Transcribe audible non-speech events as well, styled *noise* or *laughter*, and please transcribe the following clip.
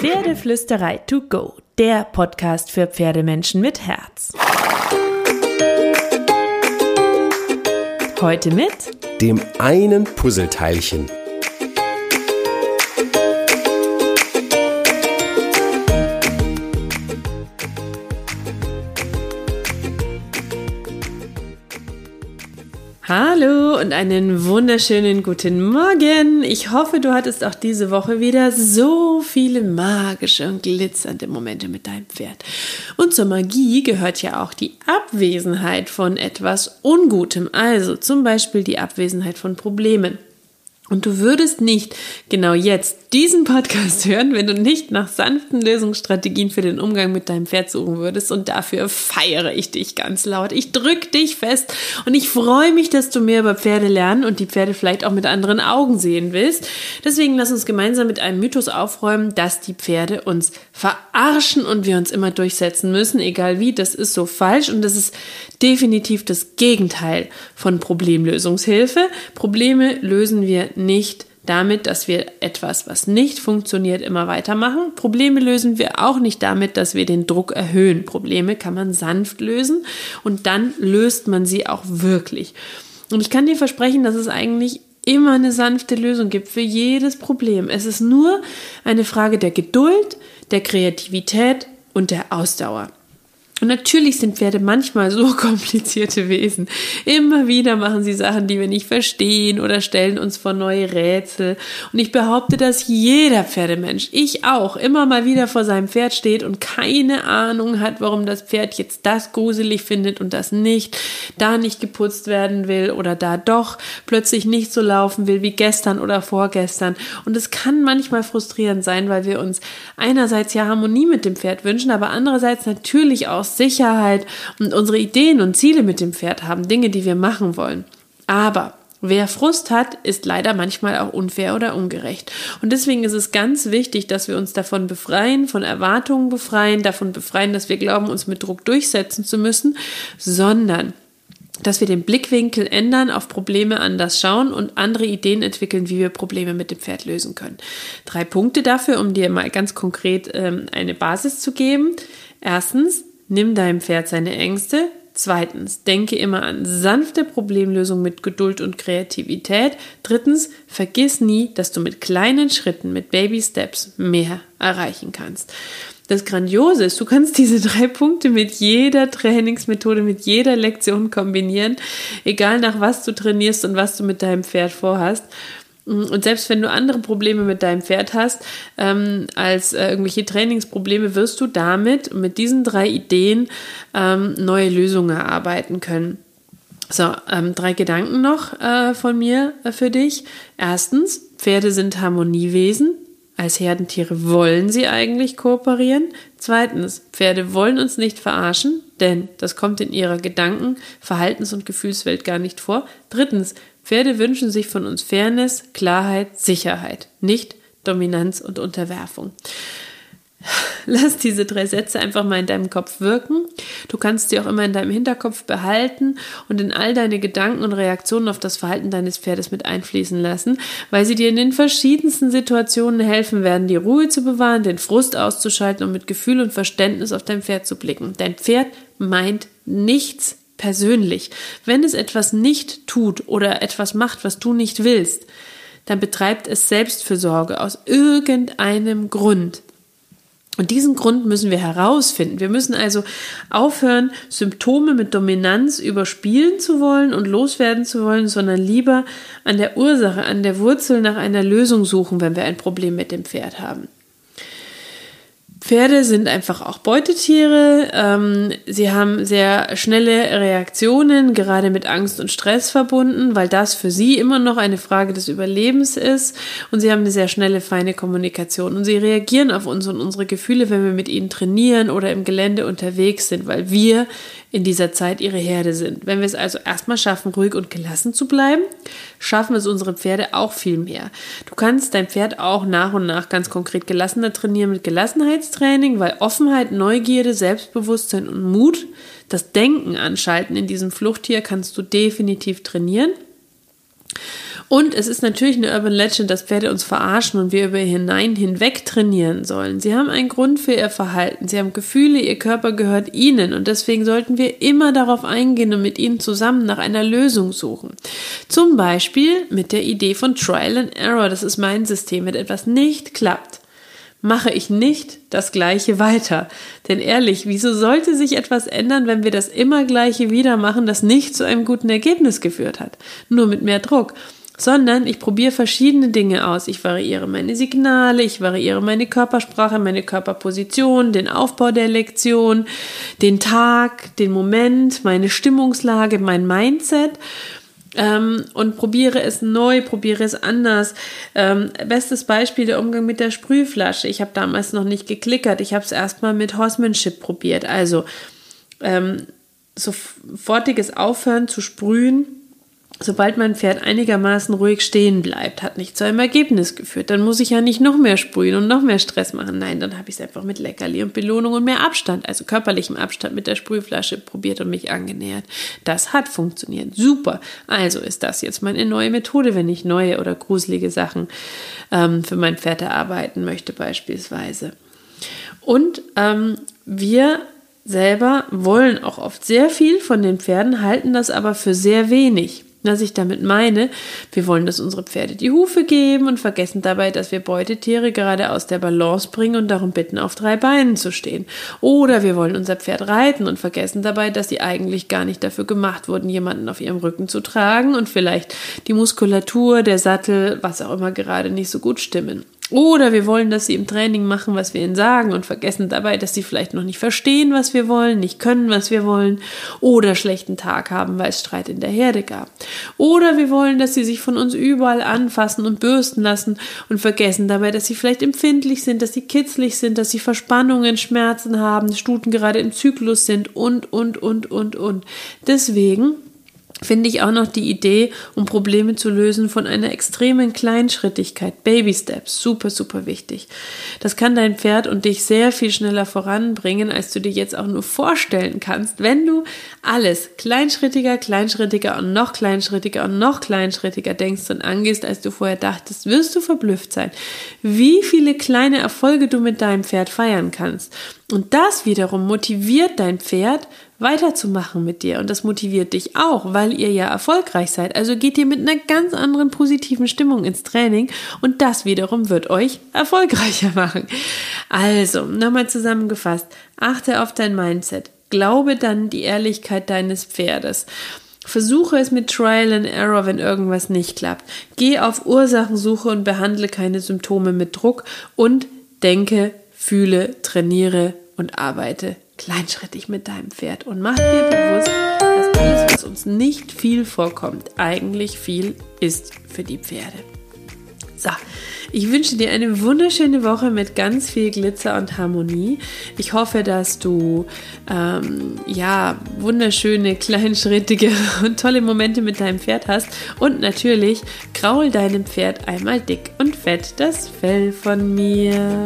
Pferdeflüsterei to go, der Podcast für Pferdemenschen mit Herz. Heute mit dem einen Puzzleteilchen. Hallo und einen wunderschönen guten Morgen. Ich hoffe, du hattest auch diese Woche wieder so viele magische und glitzernde Momente mit deinem Pferd. Und zur Magie gehört ja auch die Abwesenheit von etwas Ungutem, also zum Beispiel die Abwesenheit von Problemen. Und du würdest nicht genau jetzt diesen Podcast hören, wenn du nicht nach sanften Lösungsstrategien für den Umgang mit deinem Pferd suchen würdest. Und dafür feiere ich dich ganz laut. Ich drücke dich fest und ich freue mich, dass du mehr über Pferde lernen und die Pferde vielleicht auch mit anderen Augen sehen willst. Deswegen lass uns gemeinsam mit einem Mythos aufräumen, dass die Pferde uns verarschen und wir uns immer durchsetzen müssen, egal wie. Das ist so falsch und das ist definitiv das Gegenteil von Problemlösungshilfe. Probleme lösen wir nicht damit, dass wir etwas, was nicht funktioniert, immer weitermachen. Probleme lösen wir auch nicht damit, dass wir den Druck erhöhen. Probleme kann man sanft lösen und dann löst man sie auch wirklich. Und ich kann dir versprechen, dass es eigentlich immer eine sanfte Lösung gibt für jedes Problem. Es ist nur eine Frage der Geduld, der Kreativität und der Ausdauer. Und natürlich sind Pferde manchmal so *laughs* komplizierte Wesen. Immer wieder machen sie Sachen, die wir nicht verstehen oder stellen uns vor neue Rätsel. Und ich behaupte, dass jeder Pferdemensch, ich auch, immer mal wieder vor seinem Pferd steht und keine Ahnung hat, warum das Pferd jetzt das gruselig findet und das nicht, da nicht geputzt werden will oder da doch plötzlich nicht so laufen will wie gestern oder vorgestern. Und es kann manchmal frustrierend sein, weil wir uns einerseits ja Harmonie mit dem Pferd wünschen, aber andererseits natürlich auch Sicherheit und unsere Ideen und Ziele mit dem Pferd haben, Dinge, die wir machen wollen. Aber Wer Frust hat, ist leider manchmal auch unfair oder ungerecht. Und deswegen ist es ganz wichtig, dass wir uns davon befreien, von Erwartungen befreien, davon befreien, dass wir glauben, uns mit Druck durchsetzen zu müssen, sondern dass wir den Blickwinkel ändern, auf Probleme anders schauen und andere Ideen entwickeln, wie wir Probleme mit dem Pferd lösen können. Drei Punkte dafür, um dir mal ganz konkret ähm, eine Basis zu geben. Erstens, Nimm deinem Pferd seine Ängste. Zweitens, denke immer an sanfte Problemlösung mit Geduld und Kreativität. Drittens, vergiss nie, dass du mit kleinen Schritten, mit Baby Steps mehr erreichen kannst. Das Grandiose ist, du kannst diese drei Punkte mit jeder Trainingsmethode, mit jeder Lektion kombinieren, egal nach was du trainierst und was du mit deinem Pferd vorhast. Mm, und selbst wenn du andere Probleme mit deinem Pferd hast, ähm, als äh, irgendwelche Trainingsprobleme, wirst du damit, mit diesen drei Ideen, ähm, neue Lösungen erarbeiten können. So, ähm, drei Gedanken noch äh, von mir äh, für dich. Erstens, Pferde sind Harmoniewesen. Als Herdentiere wollen sie eigentlich kooperieren. Zweitens, Pferde wollen uns nicht verarschen, denn das kommt in ihrer Gedanken-, Verhaltens- und Gefühlswelt gar nicht vor. Drittens, Pferde wünschen sich von uns Fairness, Klarheit, Sicherheit, nicht Dominanz und Unterwerfung. Lass diese drei Sätze einfach mal in deinem Kopf wirken. Du kannst sie auch immer in deinem Hinterkopf behalten und in all deine Gedanken und Reaktionen auf das Verhalten deines Pferdes mit einfließen lassen, weil sie dir in den verschiedensten Situationen helfen werden, die Ruhe zu bewahren, den Frust auszuschalten und mit Gefühl und Verständnis auf dein Pferd zu blicken. Dein Pferd meint nichts persönlich. Wenn es etwas nicht tut oder etwas macht, was du nicht willst, dann betreibt es Selbstfürsorge aus irgendeinem Grund. Und diesen Grund müssen wir herausfinden. Wir müssen also aufhören, Symptome mit Dominanz überspielen zu wollen und loswerden zu wollen, sondern lieber an der Ursache, an der Wurzel nach einer Lösung suchen, wenn wir ein Problem mit dem Pferd haben. Pferde sind einfach auch Beutetiere. Ähm, sie haben sehr schnelle Reaktionen, gerade mit Angst und Stress verbunden, weil das für sie immer noch eine Frage des Überlebens ist. Und sie haben eine sehr schnelle, feine Kommunikation. Und sie reagieren auf uns und unsere Gefühle, wenn wir mit ihnen trainieren oder im Gelände unterwegs sind, weil wir in dieser Zeit ihre Herde sind. Wenn wir es also erstmal schaffen, ruhig und gelassen zu bleiben, schaffen es unsere Pferde auch viel mehr. Du kannst dein Pferd auch nach und nach ganz konkret gelassener trainieren mit Gelassenheitstraining, weil Offenheit, Neugierde, Selbstbewusstsein und Mut, das Denken anschalten in diesem Fluchttier kannst du definitiv trainieren. Und es ist natürlich eine Urban Legend, dass Pferde uns verarschen und wir über hinein hinweg trainieren sollen. Sie haben einen Grund für ihr Verhalten. Sie haben Gefühle, ihr Körper gehört ihnen und deswegen sollten wir immer darauf eingehen und mit ihnen zusammen nach einer Lösung suchen. Zum Beispiel mit der Idee von Trial and Error. Das ist mein System. Wenn etwas nicht klappt, mache ich nicht das Gleiche weiter. Denn ehrlich, wieso sollte sich etwas ändern, wenn wir das immer Gleiche wieder machen, das nicht zu einem guten Ergebnis geführt hat? Nur mit mehr Druck sondern ich probiere verschiedene Dinge aus. Ich variiere meine Signale, ich variiere meine Körpersprache, meine Körperposition, den Aufbau der Lektion, den Tag, den Moment, meine Stimmungslage, mein Mindset. Ähm, und probiere es neu, probiere es anders. Ähm, bestes Beispiel der Umgang mit der Sprühflasche. Ich habe damals noch nicht geklickert. Ich habe es erstmal mit Horsemanship probiert. Also ähm, sofortiges Aufhören zu sprühen sobald mein Pferd einigermaßen ruhig stehen bleibt, hat nicht zu einem Ergebnis geführt. Dann muss ich ja nicht noch mehr sprühen und noch mehr Stress machen. Nein, dann habe ich es einfach mit Leckerli und Belohnung und mehr Abstand, also körperlichem Abstand mit der Sprühflasche probiert und mich angenähert. Das hat funktioniert. Super. Also ist das jetzt meine neue Methode, wenn ich neue oder gruselige Sachen ähm, für mein Pferd erarbeiten möchte, beispielsweise. Und ähm, wir selber wollen auch oft sehr viel von den Pferden, halten das aber für sehr wenig. Was ich damit meine, wir wollen, dass unsere Pferde die Hufe geben und vergessen dabei, dass wir Beutetiere gerade aus der Balance bringen und darum bitten, auf drei Beinen zu stehen. Oder wir wollen unser Pferd reiten und vergessen dabei, dass sie eigentlich gar nicht dafür gemacht wurden, jemanden auf ihrem Rücken zu tragen und vielleicht die Muskulatur, der Sattel, was auch immer gerade nicht so gut stimmen. Oder wir wollen, dass sie im Training machen, was wir ihnen sagen und vergessen dabei, dass sie vielleicht noch nicht verstehen, was wir wollen, nicht können, was wir wollen oder schlechten Tag haben, weil es Streit in der Herde gab. Oder wir wollen, dass sie sich von uns überall anfassen und bürsten lassen und vergessen dabei, dass sie vielleicht empfindlich sind, dass sie kitzlig sind, dass sie Verspannungen, Schmerzen haben, Stuten gerade im Zyklus sind und, und, und, und, und. Deswegen finde ich auch noch die Idee, um Probleme zu lösen, von einer extremen Kleinschrittigkeit, Baby Steps, super, super wichtig. Das kann dein Pferd und dich sehr viel schneller voranbringen, als du dir jetzt auch nur vorstellen kannst, wenn du alles kleinschrittiger, kleinschrittiger und noch kleinschrittiger und noch kleinschrittiger denkst und angehst, als du vorher dachtest, wirst du verblüfft sein, wie viele kleine Erfolge du mit deinem Pferd feiern kannst. Und das wiederum motiviert dein Pferd, weiterzumachen mit dir. Und das motiviert dich auch, weil ihr ja erfolgreich seid. Also geht ihr mit einer ganz anderen positiven Stimmung ins Training und das wiederum wird euch erfolgreicher *laughs* machen. Also, nochmal zusammengefasst, achte auf dein Mindset. Glaube dann die Ehrlichkeit deines Pferdes. Versuche es mit Trial and Error, wenn irgendwas nicht klappt. Geh auf Ursachensuche und behandle keine Symptome mit Druck und denke, fühle, trainiere und arbeite kleinschrittig mit deinem Pferd und mach dir bewusst, dass alles, was uns nicht viel vorkommt, eigentlich viel ist für die Pferde. So, ich wünsche dir eine wunderschöne Woche mit ganz viel Glitzer und Harmonie. Ich hoffe, dass du ähm, ja wunderschöne, kleinschrittige *laughs* und tolle Momente mit deinem Pferd hast. Und natürlich kraul deinem Pferd einmal dick und fett das Fell von mir.